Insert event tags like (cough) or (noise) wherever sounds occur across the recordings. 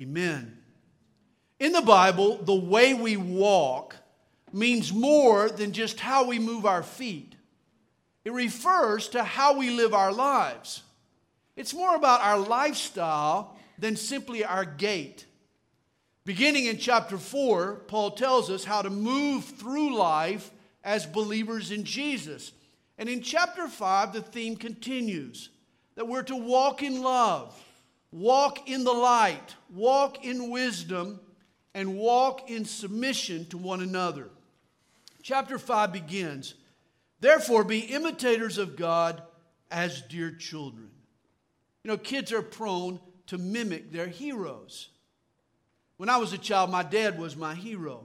Amen. In the Bible, the way we walk means more than just how we move our feet. It refers to how we live our lives. It's more about our lifestyle than simply our gait. Beginning in chapter 4, Paul tells us how to move through life as believers in Jesus. And in chapter 5, the theme continues that we're to walk in love, walk in the light, walk in wisdom, and walk in submission to one another. Chapter 5 begins Therefore, be imitators of God as dear children. You know, kids are prone to mimic their heroes. When I was a child, my dad was my hero.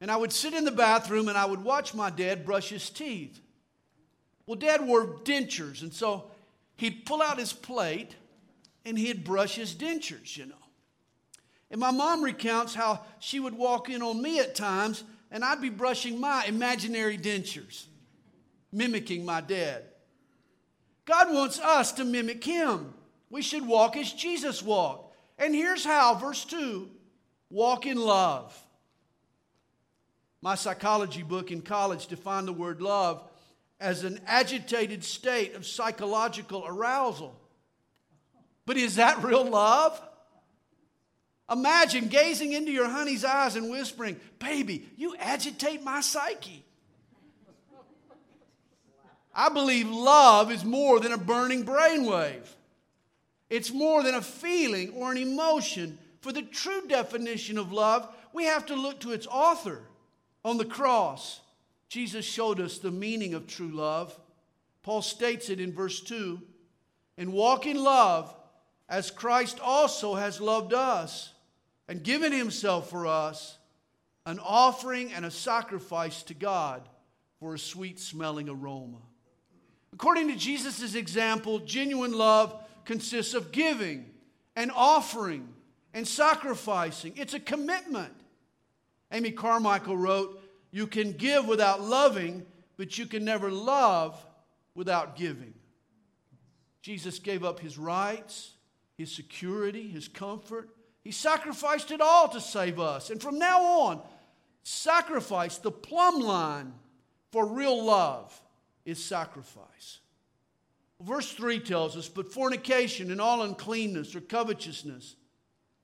And I would sit in the bathroom and I would watch my dad brush his teeth. Well, dad wore dentures, and so he'd pull out his plate and he'd brush his dentures, you know. And my mom recounts how she would walk in on me at times and I'd be brushing my imaginary dentures, mimicking my dad. God wants us to mimic him. We should walk as Jesus walked. And here's how, verse 2 walk in love. My psychology book in college defined the word love as an agitated state of psychological arousal. But is that real love? Imagine gazing into your honey's eyes and whispering, Baby, you agitate my psyche. I believe love is more than a burning brainwave. It's more than a feeling or an emotion. For the true definition of love, we have to look to its author. On the cross, Jesus showed us the meaning of true love. Paul states it in verse 2 and walk in love as Christ also has loved us and given himself for us, an offering and a sacrifice to God for a sweet smelling aroma. According to Jesus' example, genuine love consists of giving and offering and sacrificing. It's a commitment. Amy Carmichael wrote, You can give without loving, but you can never love without giving. Jesus gave up his rights, his security, his comfort. He sacrificed it all to save us. And from now on, sacrifice, the plumb line for real love, is sacrifice. Verse 3 tells us, But fornication and all uncleanness or covetousness,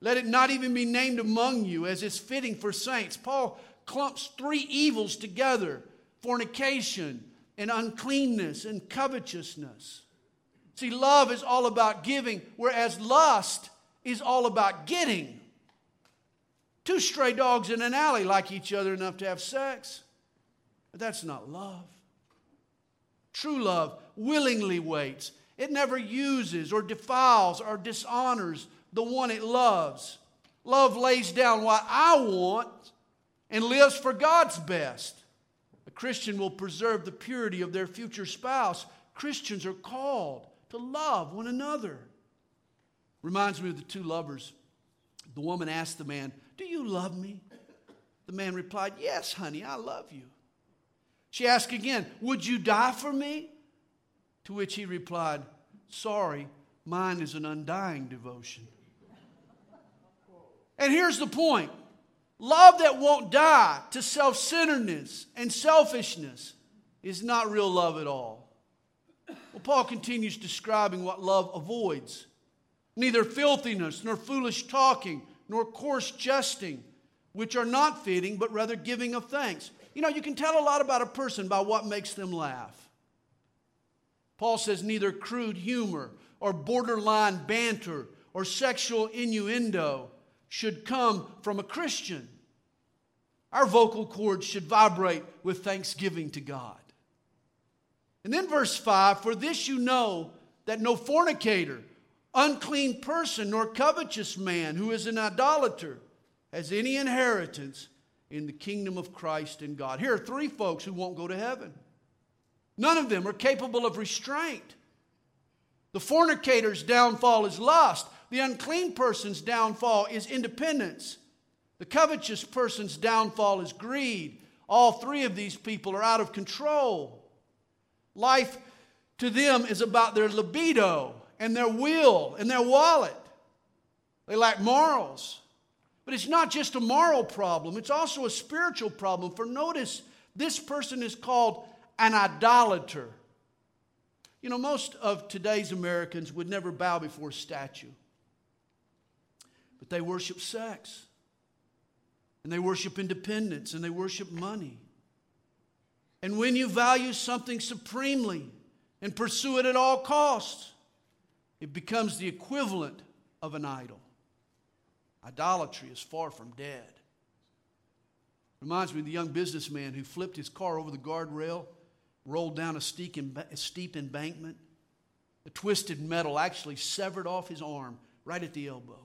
let it not even be named among you as is fitting for saints. Paul clumps three evils together fornication and uncleanness and covetousness. See, love is all about giving, whereas lust is all about getting. Two stray dogs in an alley like each other enough to have sex, but that's not love. True love willingly waits. It never uses or defiles or dishonors the one it loves. Love lays down what I want and lives for God's best. A Christian will preserve the purity of their future spouse. Christians are called to love one another. Reminds me of the two lovers. The woman asked the man, Do you love me? The man replied, Yes, honey, I love you. She asked again, Would you die for me? To which he replied, Sorry, mine is an undying devotion. And here's the point love that won't die to self centeredness and selfishness is not real love at all. Well, Paul continues describing what love avoids neither filthiness, nor foolish talking, nor coarse jesting, which are not fitting, but rather giving of thanks. You know, you can tell a lot about a person by what makes them laugh. Paul says neither crude humor or borderline banter or sexual innuendo should come from a Christian. Our vocal cords should vibrate with thanksgiving to God. And then verse 5 For this you know that no fornicator, unclean person, nor covetous man who is an idolater has any inheritance in the kingdom of Christ and God. Here are three folks who won't go to heaven. None of them are capable of restraint. The fornicator's downfall is lust. The unclean person's downfall is independence. The covetous person's downfall is greed. All three of these people are out of control. Life to them is about their libido and their will and their wallet. They lack morals. But it's not just a moral problem, it's also a spiritual problem. For notice, this person is called an idolater. You know, most of today's Americans would never bow before a statue, but they worship sex, and they worship independence, and they worship money. And when you value something supremely and pursue it at all costs, it becomes the equivalent of an idol. Idolatry is far from dead. Reminds me of the young businessman who flipped his car over the guardrail, rolled down a steep, embankment. The twisted metal actually severed off his arm right at the elbow.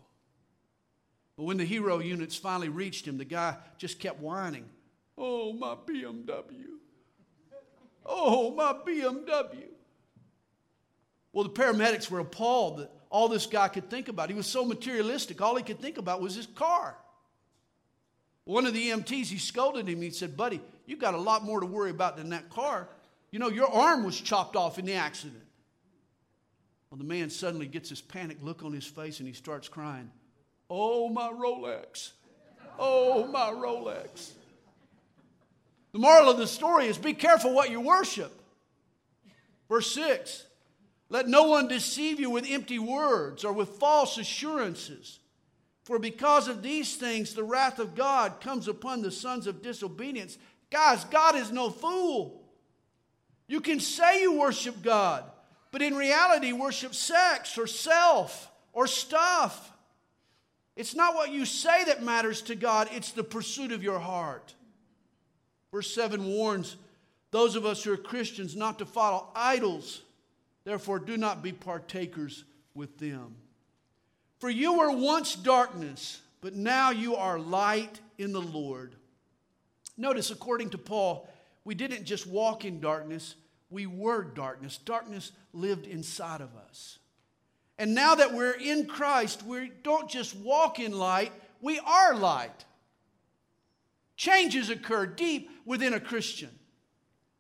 But when the hero units finally reached him, the guy just kept whining, Oh, my BMW. Oh, my BMW. Well, the paramedics were appalled that all this guy could think about. He was so materialistic, all he could think about was his car. One of the EMTs, he scolded him. He said, Buddy, you got a lot more to worry about than that car. You know, your arm was chopped off in the accident. Well, the man suddenly gets this panic look on his face and he starts crying, Oh, my Rolex. Oh, my Rolex. The moral of the story is be careful what you worship. Verse 6 Let no one deceive you with empty words or with false assurances. For because of these things, the wrath of God comes upon the sons of disobedience. Guys, God is no fool. You can say you worship God, but in reality, worship sex or self or stuff. It's not what you say that matters to God, it's the pursuit of your heart. Verse 7 warns those of us who are Christians not to follow idols. Therefore, do not be partakers with them. For you were once darkness, but now you are light in the Lord. Notice, according to Paul, we didn't just walk in darkness, we were darkness. Darkness lived inside of us. And now that we're in Christ, we don't just walk in light, we are light. Changes occur deep within a Christian.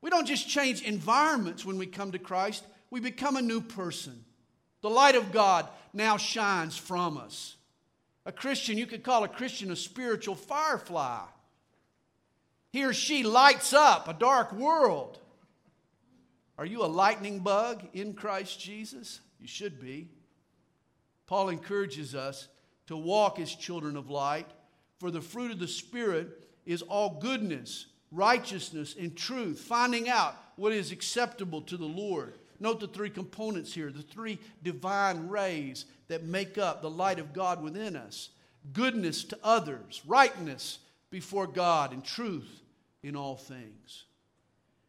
We don't just change environments when we come to Christ, we become a new person. The light of God now shines from us. A Christian, you could call a Christian a spiritual firefly. He or she lights up a dark world. Are you a lightning bug in Christ Jesus? You should be. Paul encourages us to walk as children of light, for the fruit of the Spirit is all goodness, righteousness, and truth, finding out what is acceptable to the Lord. Note the three components here, the three divine rays that make up the light of God within us goodness to others, rightness before God, and truth in all things.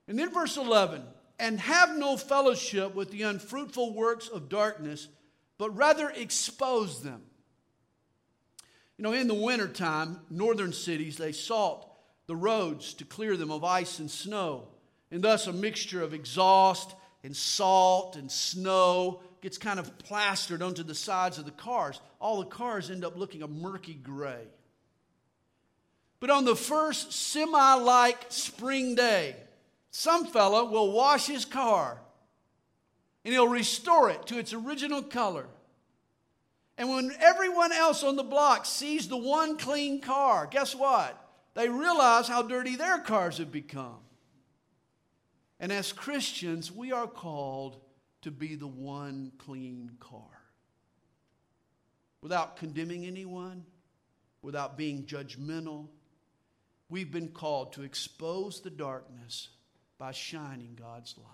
And then verse 11, and have no fellowship with the unfruitful works of darkness, but rather expose them. You know, in the wintertime, northern cities, they salt the roads to clear them of ice and snow. And thus, a mixture of exhaust and salt and snow gets kind of plastered onto the sides of the cars. All the cars end up looking a murky gray. But on the first semi like spring day, some fella will wash his car and he'll restore it to its original color. And when everyone else on the block sees the one clean car, guess what? They realize how dirty their cars have become. And as Christians, we are called to be the one clean car. Without condemning anyone, without being judgmental, we've been called to expose the darkness by shining God's light.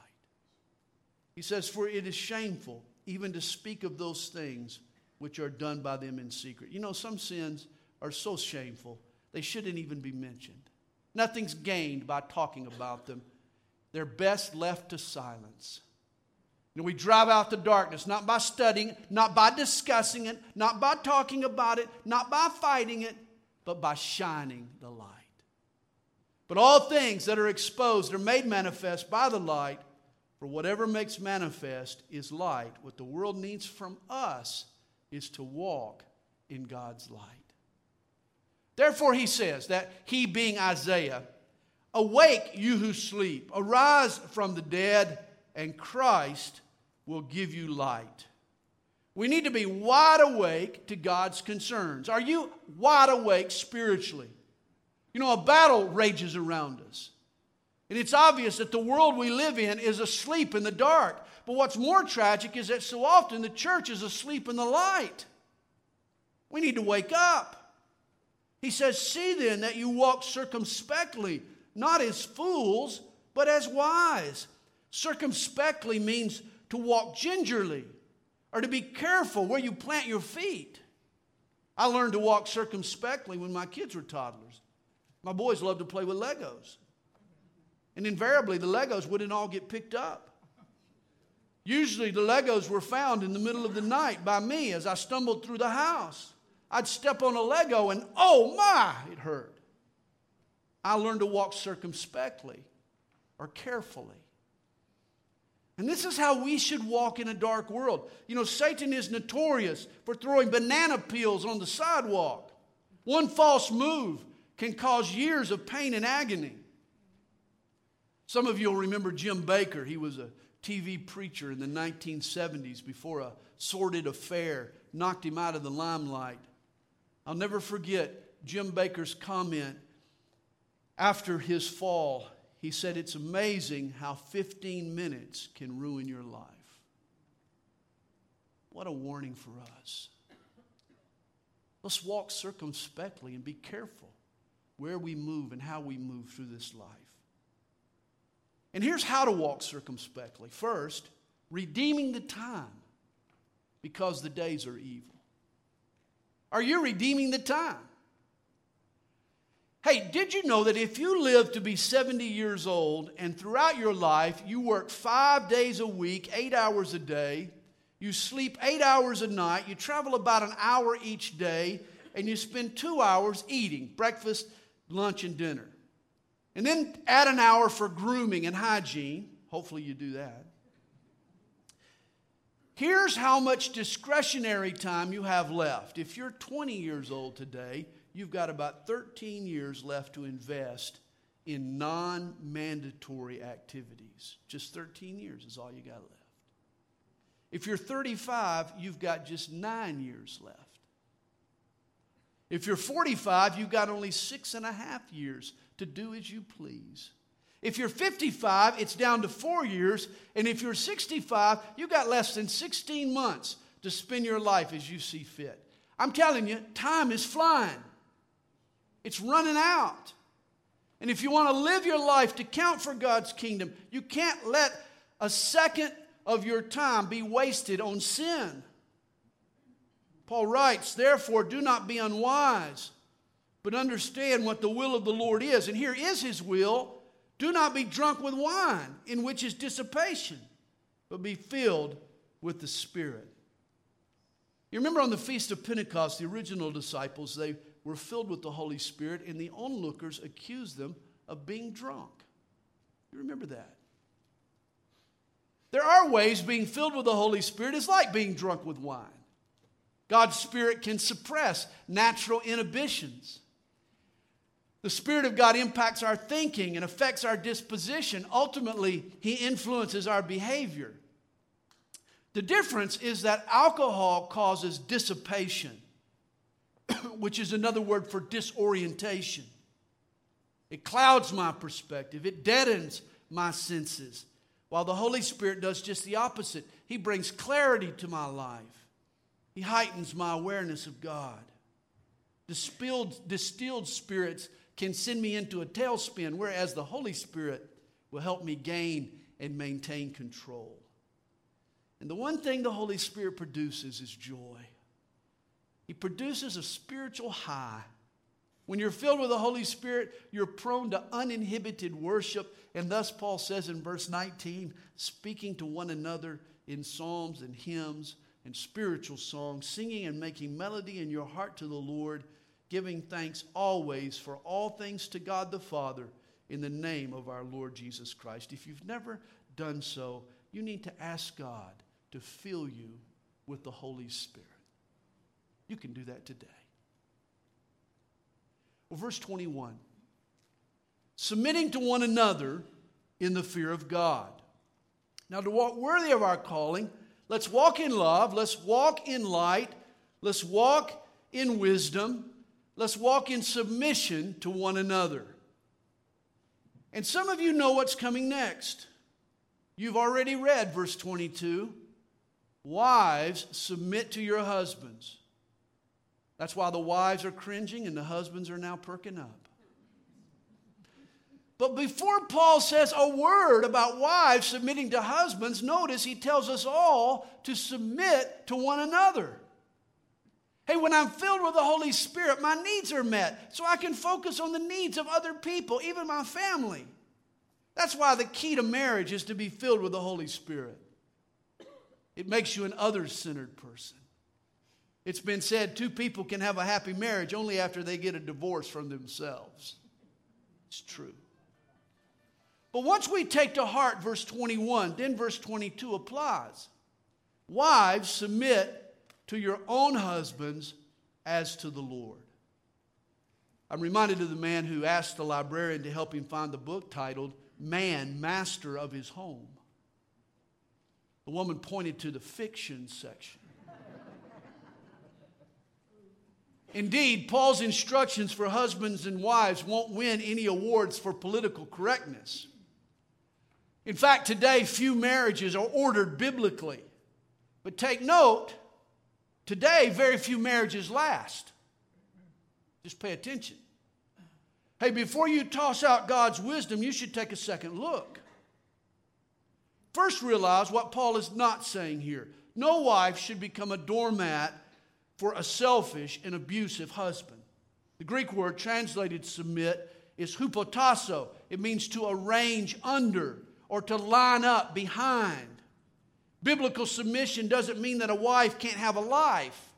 He says, For it is shameful even to speak of those things which are done by them in secret. You know, some sins are so shameful, they shouldn't even be mentioned. Nothing's gained by talking about them, they're best left to silence. Know, we drive out the darkness not by studying, not by discussing it, not by talking about it, not by fighting it, but by shining the light. But all things that are exposed are made manifest by the light, for whatever makes manifest is light. What the world needs from us is to walk in God's light. Therefore, he says that he, being Isaiah, awake, you who sleep, arise from the dead, and Christ will give you light. We need to be wide awake to God's concerns. Are you wide awake spiritually? You know, a battle rages around us. And it's obvious that the world we live in is asleep in the dark. But what's more tragic is that so often the church is asleep in the light. We need to wake up. He says, See then that you walk circumspectly, not as fools, but as wise. Circumspectly means to walk gingerly or to be careful where you plant your feet. I learned to walk circumspectly when my kids were toddlers. My boys loved to play with Legos. And invariably, the Legos wouldn't all get picked up. Usually, the Legos were found in the middle of the night by me as I stumbled through the house. I'd step on a Lego and oh my, it hurt. I learned to walk circumspectly or carefully. And this is how we should walk in a dark world. You know, Satan is notorious for throwing banana peels on the sidewalk. One false move can cause years of pain and agony. Some of you will remember Jim Bakker. He was a TV preacher in the 1970s before a sordid affair knocked him out of the limelight. I'll never forget Jim Bakker's comment after his fall he said, It's amazing how 15 minutes can ruin your life. What a warning for us. Let's walk circumspectly and be careful where we move and how we move through this life. And here's how to walk circumspectly. First, redeeming the time because the days are evil. Are you redeeming the time? Hey, did you know that if you live to be 70 years old and throughout your life you work five days a week, eight hours a day, you sleep eight hours a night, you travel about an hour each day, and you spend two hours eating breakfast, lunch, and dinner? And then add an hour for grooming and hygiene. Hopefully, you do that. Here's how much discretionary time you have left. If you're 20 years old today, you've got about 13 years left to invest in non mandatory activities. Just 13 years is all you got left. If you're 35, you've got just nine years left. If you're 45, you've got only six and a half years to do as you please. If you're 55, it's down to four years. And if you're 65, you've got less than 16 months to spend your life as you see fit. I'm telling you, time is flying. It's running out. And if you want to live your life to count for God's kingdom, you can't let a second of your time be wasted on sin. Paul writes, Therefore, do not be unwise, but understand what the will of the Lord is. And here is his will do not be drunk with wine, in which is dissipation, but be filled with the Spirit. You remember on the Feast of Pentecost, the original disciples, they were filled with the Holy Spirit, and the onlookers accused them of being drunk. You remember that? There are ways being filled with the Holy Spirit is like being drunk with wine. God's Spirit can suppress natural inhibitions. The Spirit of God impacts our thinking and affects our disposition. Ultimately, He influences our behavior. The difference is that alcohol causes dissipation. (clears throat) which is another word for disorientation. It clouds my perspective, it deadens my senses, while the Holy Spirit does just the opposite. He brings clarity to my life, He heightens my awareness of God. Distilled, distilled spirits can send me into a tailspin, whereas the Holy Spirit will help me gain and maintain control. And the one thing the Holy Spirit produces is joy. He produces a spiritual high. When you're filled with the Holy Spirit, you're prone to uninhibited worship. And thus, Paul says in verse 19, speaking to one another in psalms and hymns and spiritual songs, singing and making melody in your heart to the Lord, giving thanks always for all things to God the Father in the name of our Lord Jesus Christ. If you've never done so, you need to ask God to fill you with the Holy Spirit. You can do that today. Well, verse 21 submitting to one another in the fear of God. Now, to walk worthy of our calling, Let's walk in love. Let's walk in light. Let's walk in wisdom. Let's walk in submission to one another. And some of you know what's coming next. You've already read verse 22. Wives, submit to your husbands. That's why the wives are cringing and the husbands are now perking up. But before Paul says a word about wives submitting to husbands, notice he tells us all to submit to one another. Hey, when I'm filled with the Holy Spirit, my needs are met, so I can focus on the needs of other people, even my family. That's why the key to marriage is to be filled with the Holy Spirit. It makes you an other centered person. It's been said two people can have a happy marriage only after they get a divorce from themselves. It's true. But once we take to heart verse 21, then verse 22 applies. Wives, submit to your own husbands as to the Lord. I'm reminded of the man who asked the librarian to help him find the book titled Man, Master of His Home. The woman pointed to the fiction section. Indeed, Paul's instructions for husbands and wives won't win any awards for political correctness. In fact, today, few marriages are ordered biblically. But take note, today, very few marriages last. Just pay attention. Hey, before you toss out God's wisdom, you should take a second look. First, realize what Paul is not saying here. No wife should become a doormat for a selfish and abusive husband. The Greek word translated submit is hupotasso. It means to arrange under, or to line up behind. Biblical submission doesn't mean that a wife can't have a life,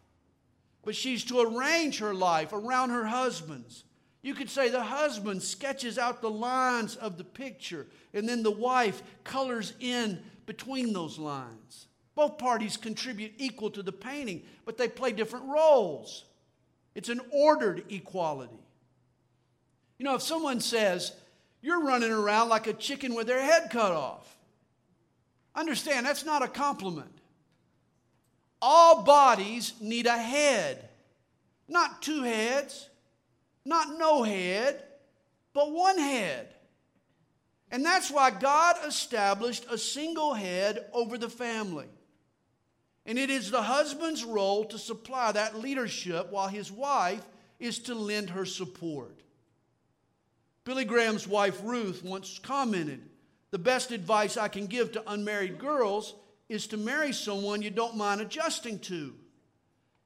but she's to arrange her life around her husband's. You could say the husband sketches out the lines of the picture, and then the wife colors in between those lines. Both parties contribute equal to the painting, but they play different roles. It's an ordered equality. You know, if someone says, you're running around like a chicken with their head cut off. Understand, that's not a compliment. All bodies need a head, not two heads, not no head, but one head. And that's why God established a single head over the family. And it is the husband's role to supply that leadership while his wife is to lend her support. Billy Graham's wife Ruth once commented The best advice I can give to unmarried girls is to marry someone you don't mind adjusting to.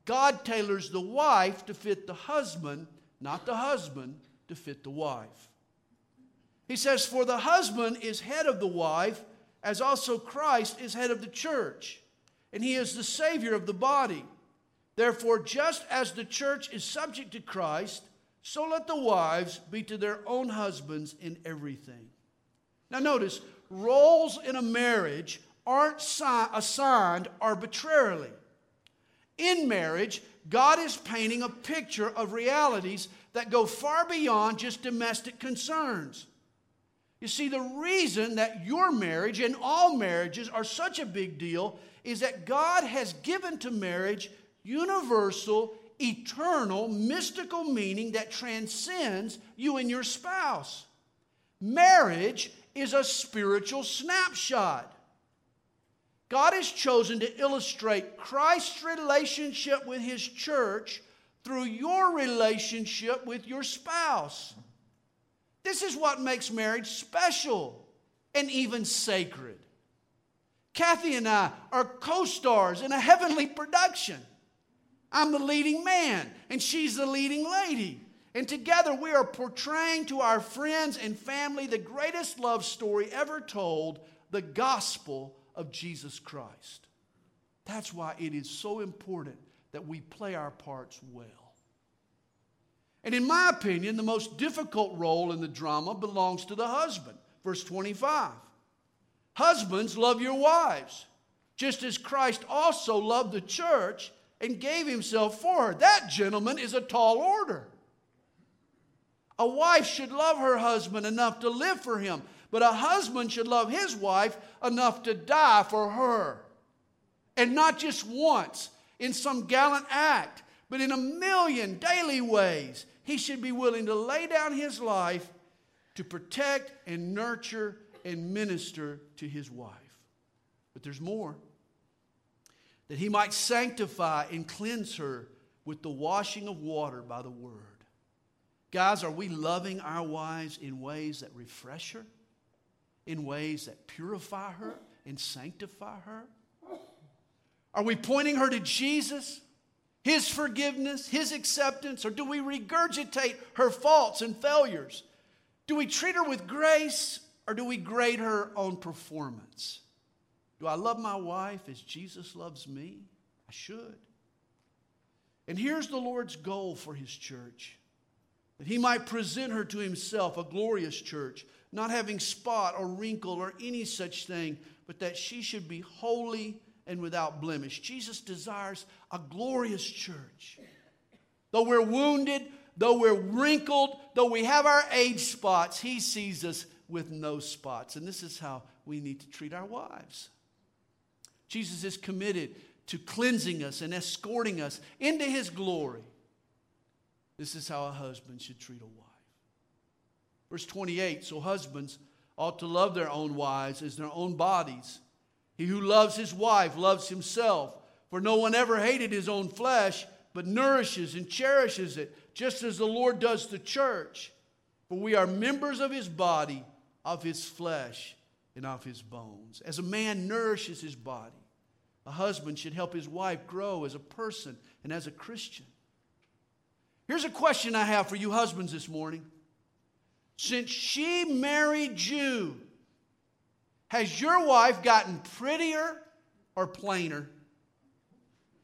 God tailors the wife to fit the husband, not the husband to fit the wife. He says, For the husband is head of the wife, as also Christ is head of the church, and he is the Savior of the body. Therefore, just as the church is subject to Christ, so let the wives be to their own husbands in everything. Now, notice, roles in a marriage aren't assigned arbitrarily. In marriage, God is painting a picture of realities that go far beyond just domestic concerns. You see, the reason that your marriage and all marriages are such a big deal is that God has given to marriage universal eternal, mystical meaning that transcends you and your spouse. Marriage is a spiritual snapshot. God has chosen to illustrate Christ's relationship with his church through your relationship with your spouse. This is what makes marriage special and even sacred. Kathy and I are co stars in a heavenly production. I'm the leading man, and she's the leading lady. And together we are portraying to our friends and family the greatest love story ever told the gospel of Jesus Christ. That's why it is so important that we play our parts well. And in my opinion, the most difficult role in the drama belongs to the husband. Verse 25 Husbands, love your wives, just as Christ also loved the church and gave himself for her. That gentleman is a tall order. A wife should love her husband enough to live for him, but a husband should love his wife enough to die for her. And not just once in some gallant act, but in a million daily ways. He should be willing to lay down his life to protect and nurture and minister to his wife. But there's more that he might sanctify and cleanse her with the washing of water by the word. Guys, are we loving our wives in ways that refresh her? In ways that purify her and sanctify her? Are we pointing her to Jesus, His forgiveness, His acceptance, or do we regurgitate her faults and failures? Do we treat her with grace or do we grade her on performance? Do I love my wife as Jesus loves me? I should. And here's the Lord's goal for his church that he might present her to himself, a glorious church, not having spot or wrinkle or any such thing, but that she should be holy and without blemish. Jesus desires a glorious church. Though we're wounded, though we're wrinkled, though we have our age spots, he sees us with no spots. And this is how we need to treat our wives. Jesus is committed to cleansing us and escorting us into his glory. This is how a husband should treat a wife. Verse 28 So husbands ought to love their own wives as their own bodies. He who loves his wife loves himself, for no one ever hated his own flesh, but nourishes and cherishes it, just as the Lord does the church. For we are members of his body, of his flesh, and of his bones. As a man nourishes his body, a husband should help his wife grow as a person and as a Christian. Here's a question I have for you husbands this morning. Since she married you, has your wife gotten prettier or plainer?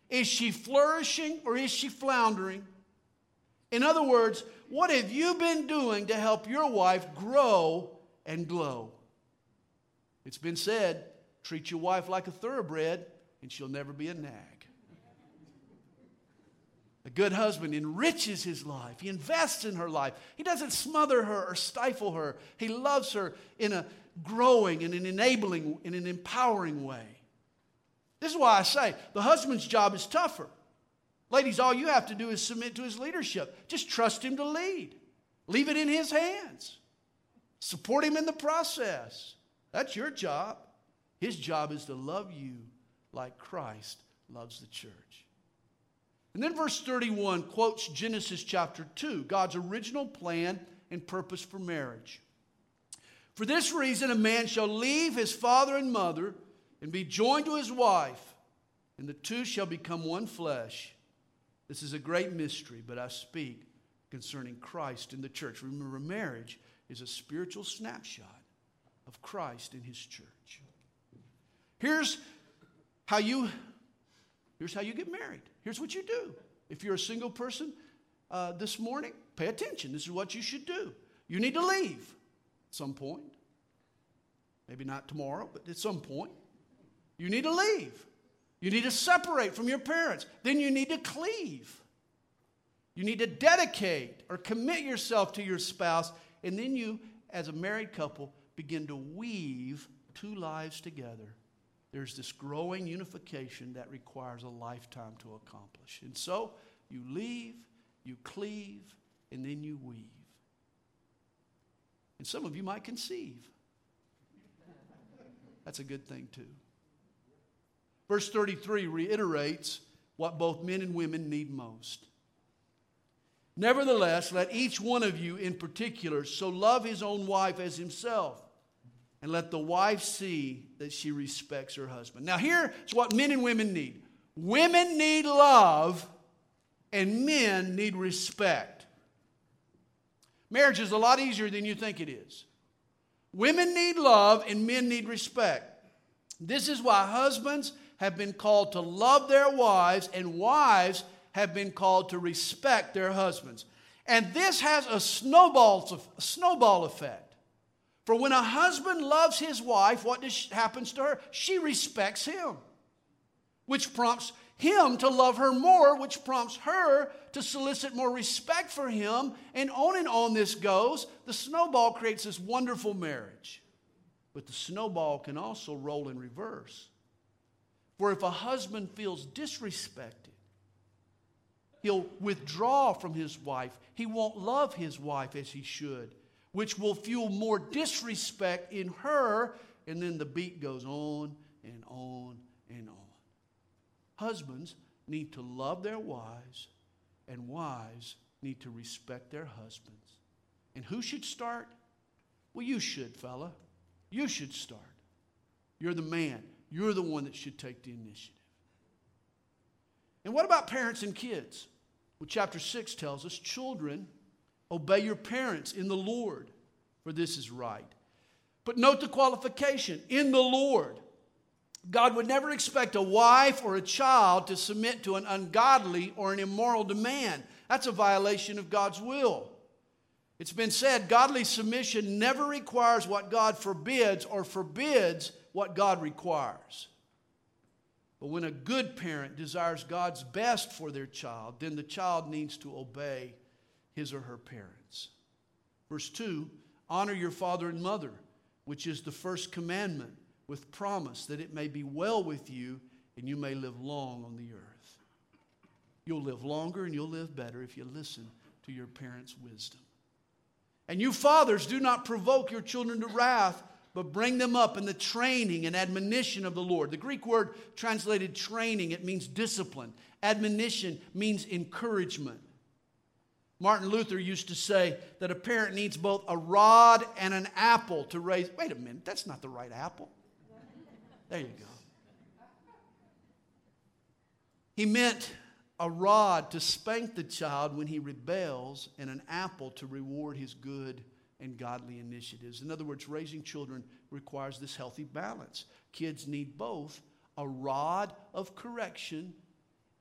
Is she flourishing or is she floundering? In other words, what have you been doing to help your wife grow and glow? It's been said treat your wife like a thoroughbred and she'll never be a nag. A good husband enriches his life. He invests in her life. He doesn't smother her or stifle her. He loves her in a growing and an enabling, in an empowering way. This is why I say the husband's job is tougher. Ladies, all you have to do is submit to his leadership. Just trust him to lead. Leave it in his hands. Support him in the process. That's your job. His job is to love you like Christ loves the church. And then verse 31 quotes Genesis chapter 2, God's original plan and purpose for marriage. For this reason, a man shall leave his father and mother and be joined to his wife, and the two shall become one flesh. This is a great mystery, but I speak concerning Christ and the church. Remember, marriage is a spiritual snapshot of Christ and his church. Here's how you here's how you get married. Here's what you do. If you're a single person uh, this morning, pay attention. This is what you should do. You need to leave at some point. Maybe not tomorrow, but at some point. You need to leave. You need to separate from your parents. Then you need to cleave. You need to dedicate or commit yourself to your spouse. And then you, as a married couple, begin to weave two lives together there's this growing unification that requires a lifetime to accomplish. And so you leave, you cleave, and then you weave. And some of you might conceive. That's a good thing, too. Verse 33 reiterates what both men and women need most. Nevertheless, let each one of you in particular so love his own wife as himself and let the wife see that she respects her husband. Now, here's what men and women need women need love, and men need respect. Marriage is a lot easier than you think it is. Women need love, and men need respect. This is why husbands have been called to love their wives, and wives have been called to respect their husbands. And this has a snowball, snowball effect. For when a husband loves his wife, what does, happens to her? She respects him, which prompts him to love her more, which prompts her to solicit more respect for him. And on and on this goes. The snowball creates this wonderful marriage. But the snowball can also roll in reverse. For if a husband feels disrespected, he'll withdraw from his wife. He won't love his wife as he should, which will fuel more disrespect in her. And then the beat goes on and on and on. Husbands need to love their wives, and wives need to respect their husbands. And who should start? Well, you should, fella. You should start. You're the man. You're the one that should take the initiative. And what about parents and kids? Well, chapter 6 tells us children, obey your parents in the Lord, for this is right. But note the qualification in the Lord. God would never expect a wife or a child to submit to an ungodly or an immoral demand. That's a violation of God's will. It's been said godly submission never requires what God forbids or forbids what God requires. But when a good parent desires God's best for their child, then the child needs to obey his or her parents. Verse 2 Honor your father and mother, which is the first commandment, with promise that it may be well with you and you may live long on the earth. You'll live longer and you'll live better if you listen to your parents' wisdom. And you fathers, do not provoke your children to wrath but bring them up in the training and admonition of the Lord. The Greek word translated training, it means discipline. Admonition means encouragement. Martin Luther used to say that a parent needs both a rod and an apple to raise. Wait a minute, that's not the right apple. There you go. He meant a rod to spank the child when he rebels, and an apple to reward his good and godly initiatives. In other words, raising children requires this healthy balance. Kids need both a rod of correction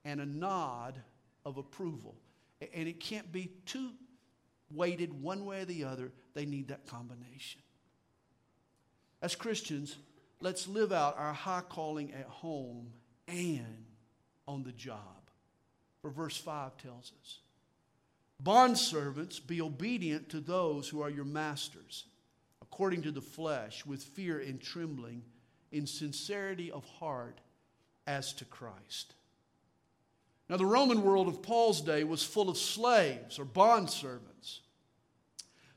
and a nod of approval. And it can't be too weighted one way or the other. They need that combination. As Christians, let's live out our high calling at home and on the job. For verse 5 tells us. Bondservants, be obedient to those who are your masters, according to the flesh, with fear and trembling, in sincerity of heart, as to Christ. Now, the Roman world of Paul's day was full of slaves or bondservants.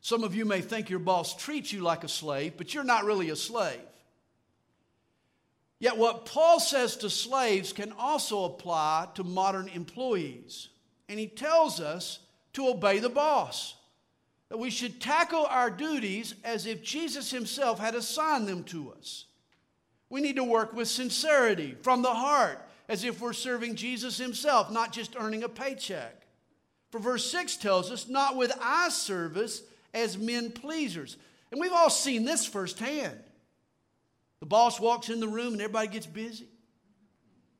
Some of you may think your boss treats you like a slave, but you're not really a slave. Yet, what Paul says to slaves can also apply to modern employees. And he tells us to obey the boss. That we should tackle our duties as if Jesus himself had assigned them to us. We need to work with sincerity from the heart, as if we're serving Jesus himself, not just earning a paycheck. For verse 6 tells us, not with eye service as men pleasers. And we've all seen this firsthand. The boss walks in the room and everybody gets busy.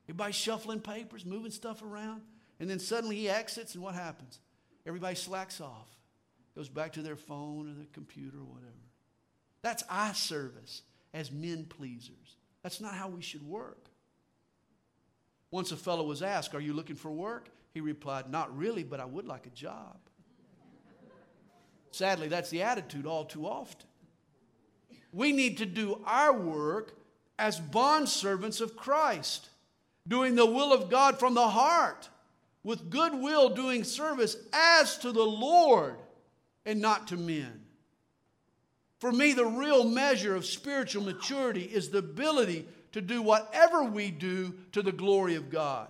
Everybody's shuffling papers, moving stuff around. And then suddenly he exits, and what happens? Everybody slacks off, goes back to their phone or their computer or whatever. That's eye service as men pleasers. That's not how we should work. Once a fellow was asked, Are you looking for work? He replied, Not really, but I would like a job. Sadly, that's the attitude all too often. We need to do our work as bondservants of Christ, doing the will of God from the heart with goodwill doing service as to the Lord and not to men. For me, the real measure of spiritual maturity is the ability to do whatever we do to the glory of God.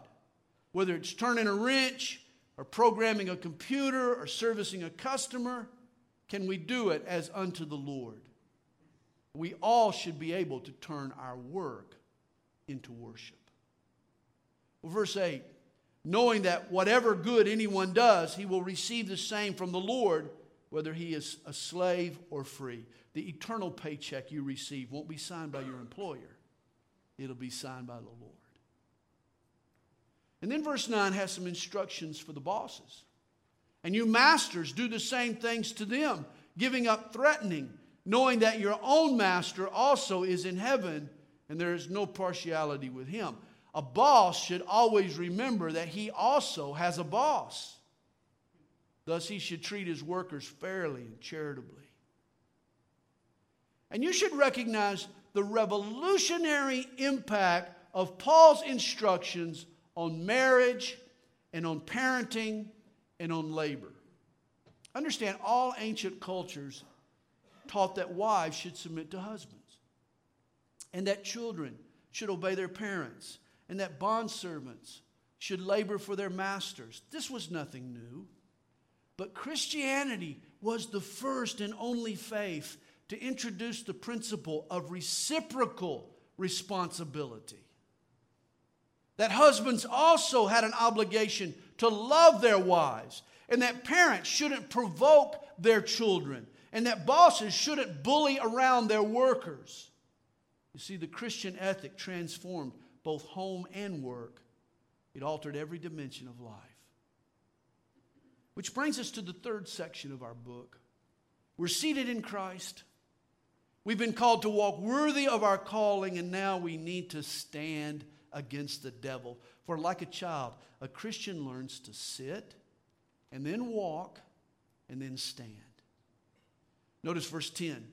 Whether it's turning a wrench, or programming a computer, or servicing a customer, can we do it as unto the Lord? We all should be able to turn our work into worship. Well, verse 8 knowing that whatever good anyone does, he will receive the same from the Lord, whether he is a slave or free. The eternal paycheck you receive won't be signed by your employer, it'll be signed by the Lord. And then verse 9 has some instructions for the bosses. And you masters do the same things to them, giving up threatening, knowing that your own master also is in heaven and there is no partiality with him. A boss should always remember that he also has a boss. Thus, he should treat his workers fairly and charitably. And you should recognize the revolutionary impact of Paul's instructions on marriage and on parenting and on labor. Understand, all ancient cultures taught that wives should submit to husbands, and that children should obey their parents, and that bondservants should labor for their masters. This was nothing new. But Christianity was the first and only faith to introduce the principle of reciprocal responsibility. That husbands also had an obligation to love their wives, and that parents shouldn't provoke their children, and that bosses shouldn't bully around their workers. You see, the Christian ethic transformed both home and work, it altered every dimension of life. Which brings us to the third section of our book. We're seated in Christ. We've been called to walk worthy of our calling, and now we need to stand against the devil. For like a child, a Christian learns to sit and then walk and then stand. Notice verse 10.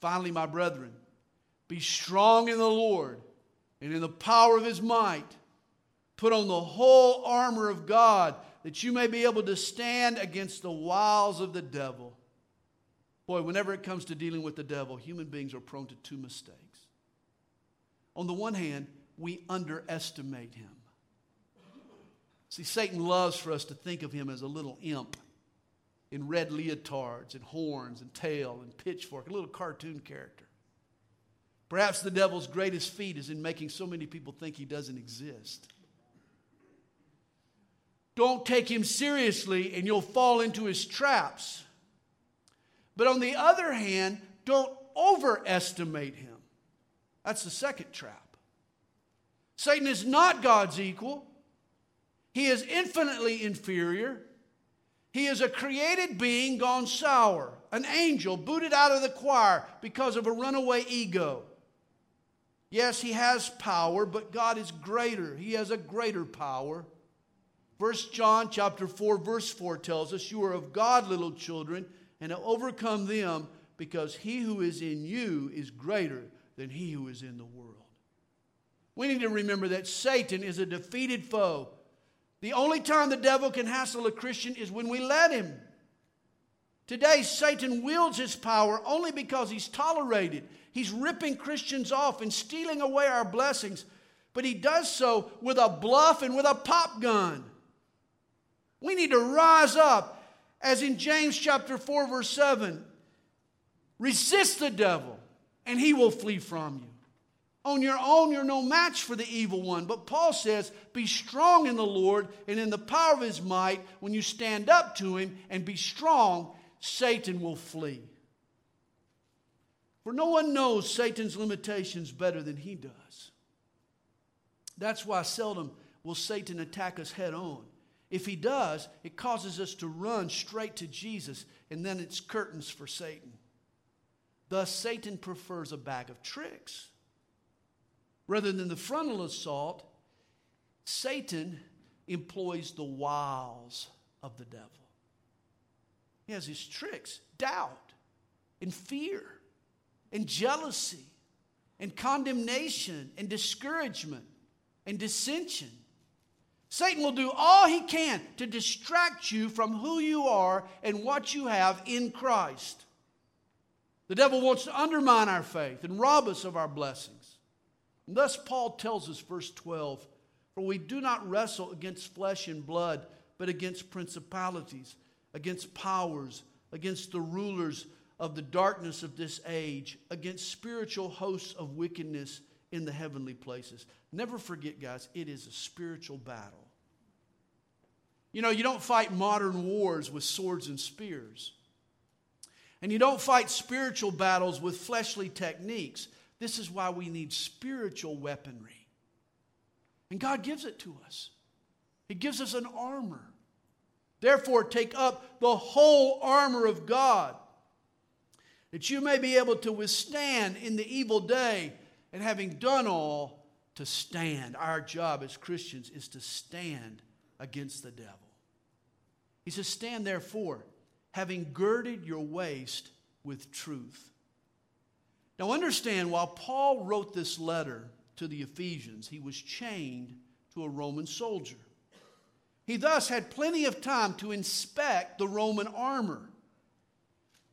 Finally, my brethren, be strong in the Lord and in the power of his might. Put on the whole armor of God that you may be able to stand against the wiles of the devil. Boy, whenever it comes to dealing with the devil, human beings are prone to two mistakes. On the one hand, we underestimate him. See, Satan loves for us to think of him as a little imp in red leotards and horns and tail and pitchfork, a little cartoon character. Perhaps the devil's greatest feat is in making so many people think he doesn't exist. Don't take him seriously and you'll fall into his traps. But on the other hand, don't overestimate him. That's the second trap. Satan is not God's equal, he is infinitely inferior. He is a created being gone sour, an angel booted out of the choir because of a runaway ego. Yes, he has power, but God is greater. He has a greater power. First John chapter 4 verse 4 tells us you are of God little children and have overcome them because he who is in you is greater than he who is in the world. We need to remember that Satan is a defeated foe. The only time the devil can hassle a Christian is when we let him. Today, Satan wields his power only because he's tolerated. He's ripping Christians off and stealing away our blessings, but he does so with a bluff and with a pop gun. We need to rise up, as in James chapter 4, verse 7 resist the devil, and he will flee from you. On your own, you're no match for the evil one. But Paul says, Be strong in the Lord and in the power of his might. When you stand up to him and be strong, Satan will flee. For no one knows Satan's limitations better than he does. That's why seldom will Satan attack us head on. If he does, it causes us to run straight to Jesus, and then it's curtains for Satan. Thus, Satan prefers a bag of tricks. Rather than the frontal assault, Satan employs the wiles of the devil. He has his tricks, doubt, and fear, and jealousy, and condemnation, and discouragement, and dissension Satan will do all he can to distract you from who you are and what you have in Christ. The devil wants to undermine our faith and rob us of our blessings. And thus, Paul tells us, verse 12, For we do not wrestle against flesh and blood, but against principalities, against powers, against the rulers of the darkness of this age, against spiritual hosts of wickedness in the heavenly places. Never forget, guys, it is a spiritual battle. You know, you don't fight modern wars with swords and spears. And you don't fight spiritual battles with fleshly techniques. This is why we need spiritual weaponry. And God gives it to us, He gives us an armor. Therefore, take up the whole armor of God, that you may be able to withstand in the evil day, and having done all, to stand. Our job as Christians is to stand against the devil. He says, Stand therefore, having girded your waist with truth. Now, understand, while Paul wrote this letter to the Ephesians. He was chained to a Roman soldier. He thus had plenty of time to inspect the Roman armor.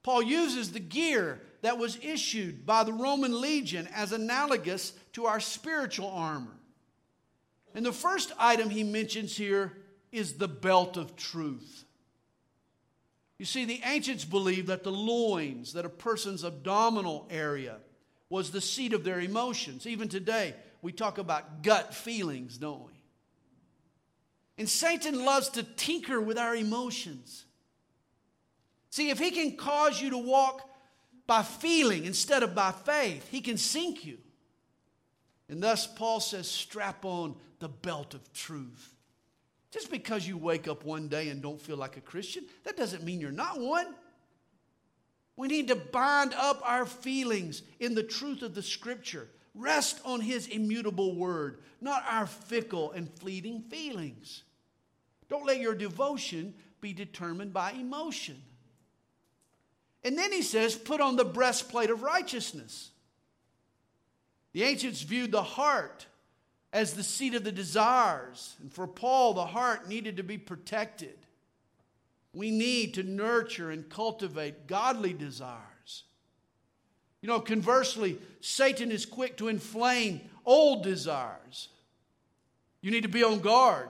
Paul uses the gear that was issued by the Roman legion as analogous to our spiritual armor. And the first item he mentions here is the belt of truth. You see, the ancients believed that the loins, that a person's abdominal area, was the seat of their emotions. Even today, we talk about gut feelings, don't we? And Satan loves to tinker with our emotions. See, if he can cause you to walk by feeling instead of by faith, he can sink you. And thus, Paul says, strap on the belt of truth. Just because you wake up one day and don't feel like a Christian, that doesn't mean you're not one. We need to bind up our feelings in the truth of the Scripture. Rest on His immutable word, not our fickle and fleeting feelings. Don't let your devotion be determined by emotion. And then he says, put on the breastplate of righteousness. The ancients viewed the heart as the seat of the desires. And for Paul, the heart needed to be protected. We need to nurture and cultivate godly desires. You know, conversely, Satan is quick to inflame old desires. You need to be on guard.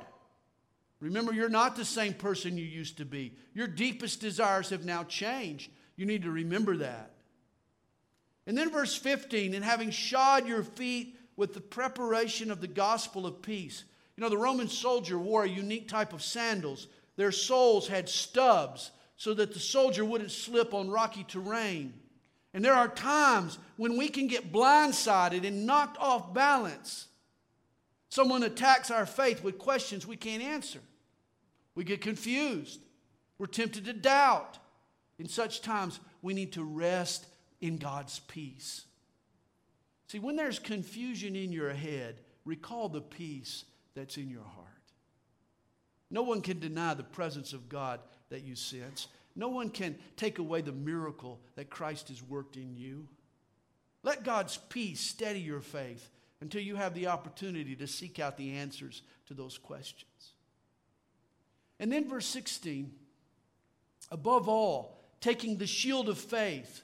Remember, you're not the same person you used to be. Your deepest desires have now changed. You need to remember that. And then, verse 15, and having shod your feet with the preparation of the gospel of peace. You know, the Roman soldier wore a unique type of sandals. Their soles had stubs so that the soldier wouldn't slip on rocky terrain. And there are times when we can get blindsided and knocked off balance. Someone attacks our faith with questions we can't answer. We get confused. We're tempted to doubt. In such times, we need to rest in God's peace. See, when there's confusion in your head, recall the peace that's in your heart. No one can deny the presence of God that you sense. No one can take away the miracle that Christ has worked in you. Let God's peace steady your faith until you have the opportunity to seek out the answers to those questions. And then, verse 16, above all, taking the shield of faith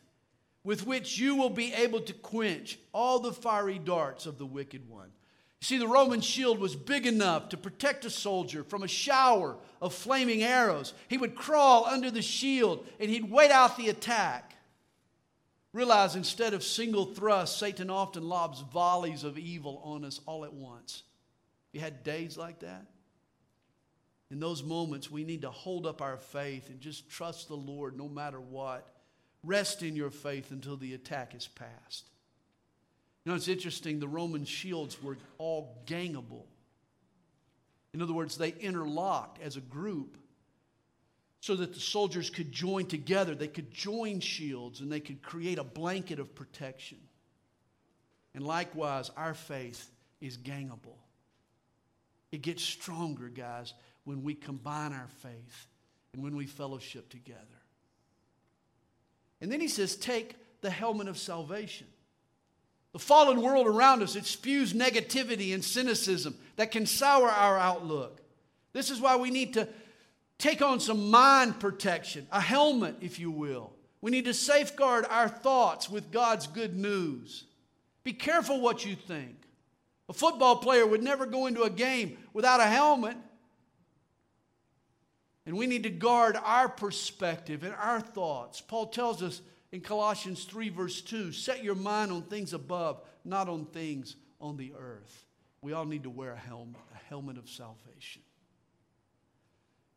with which you will be able to quench all the fiery darts of the wicked one. You see, the Roman shield was big enough to protect a soldier from a shower of flaming arrows. He would crawl under the shield and he'd wait out the attack. Realize instead of single thrusts, Satan often lobs volleys of evil on us all at once. You had days like that? In those moments, we need to hold up our faith and just trust the Lord no matter what. Rest in your faith until the attack is past. You know, it's interesting, the Roman shields were all gangable. In other words, they interlocked as a group so that the soldiers could join together. They could join shields and they could create a blanket of protection. And likewise, our faith is gangable. It gets stronger, guys, when we combine our faith and when we fellowship together. And then he says, take the helmet of salvation. The fallen world around us, it spews negativity and cynicism that can sour our outlook. This is why we need to take on some mind protection, a helmet, if you will. We need to safeguard our thoughts with God's good news. Be careful what you think. A football player would never go into a game without a helmet. And we need to guard our perspective and our thoughts. Paul tells us in Colossians 3, verse 2 set your mind on things above, not on things on the earth. We all need to wear a helmet, a helmet of salvation.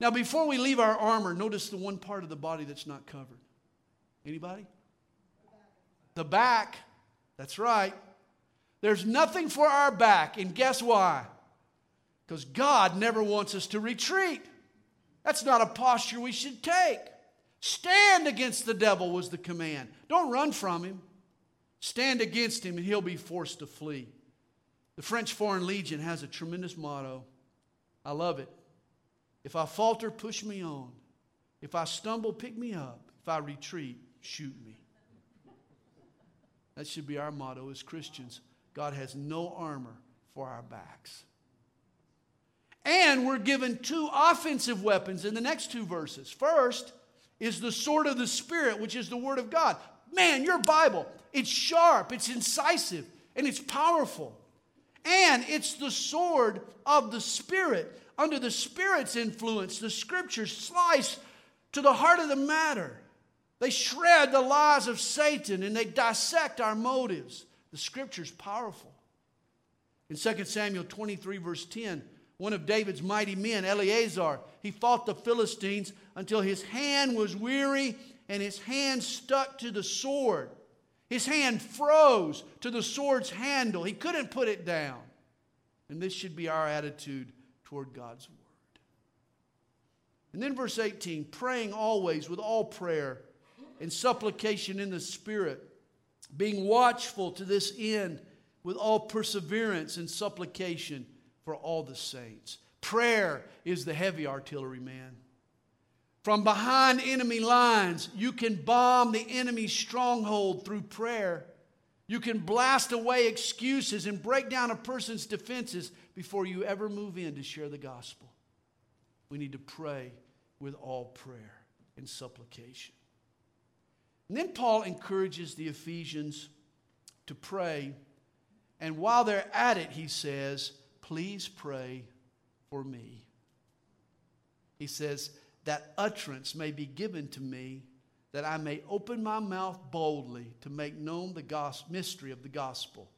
Now, before we leave our armor, notice the one part of the body that's not covered. Anybody? The back. That's right. There's nothing for our back, and guess why? Because God never wants us to retreat. That's not a posture we should take. Stand against the devil was the command. Don't run from him. Stand against him and he'll be forced to flee. The French Foreign Legion has a tremendous motto. I love it. If I falter, push me on. If I stumble, pick me up. If I retreat, shoot me. That should be our motto as Christians. God has no armor for our backs. And we're given two offensive weapons in the next two verses. First is the sword of the Spirit, which is the Word of God. Man, your Bible, it's sharp, it's incisive, and it's powerful. And it's the sword of the Spirit. Under the Spirit's influence, the scriptures slice to the heart of the matter. They shred the lies of Satan and they dissect our motives. The scripture's powerful. In 2 Samuel 23, verse 10, one of David's mighty men, Eleazar, he fought the Philistines until his hand was weary and his hand stuck to the sword. His hand froze to the sword's handle. He couldn't put it down. And this should be our attitude toward God's word. And then verse 18 praying always with all prayer and supplication in the Spirit, being watchful to this end with all perseverance and supplication for all the saints. Prayer is the heavy artillery, man. From behind enemy lines, you can bomb the enemy's stronghold through prayer. You can blast away excuses and break down a person's defenses before you ever move in to share the gospel. We need to pray with all prayer and supplication. And then Paul encourages the Ephesians to pray. And while they're at it, he says, Please pray for me. He says, That utterance may be given to me, that I may open my mouth boldly to make known the gospel, mystery of the gospel,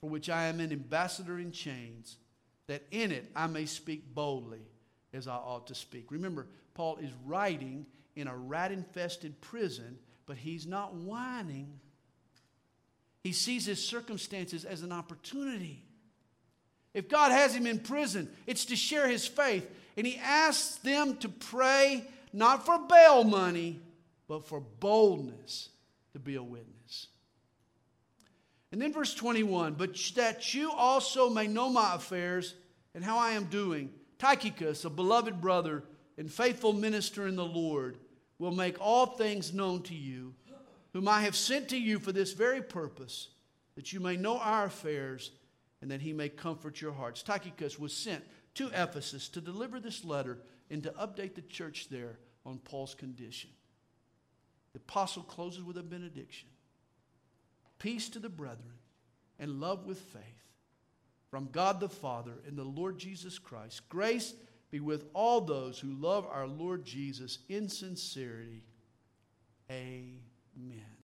for which I am an ambassador in chains, that in it I may speak boldly as I ought to speak. Remember, Paul is writing in a rat infested prison, but he's not whining. He sees his circumstances as an opportunity. If God has him in prison, it's to share his faith. And he asks them to pray not for bail money, but for boldness to be a witness. And then verse 21 But that you also may know my affairs and how I am doing. Tychicus, a beloved brother and faithful minister in the Lord, will make all things known to you, whom I have sent to you for this very purpose, that you may know our affairs and that he may comfort your hearts. Tychicus was sent to Ephesus to deliver this letter and to update the church there on Paul's condition. The apostle closes with a benediction Peace to the brethren and love with faith from God the Father and the Lord Jesus Christ. Grace be with all those who love our Lord Jesus in sincerity. Amen.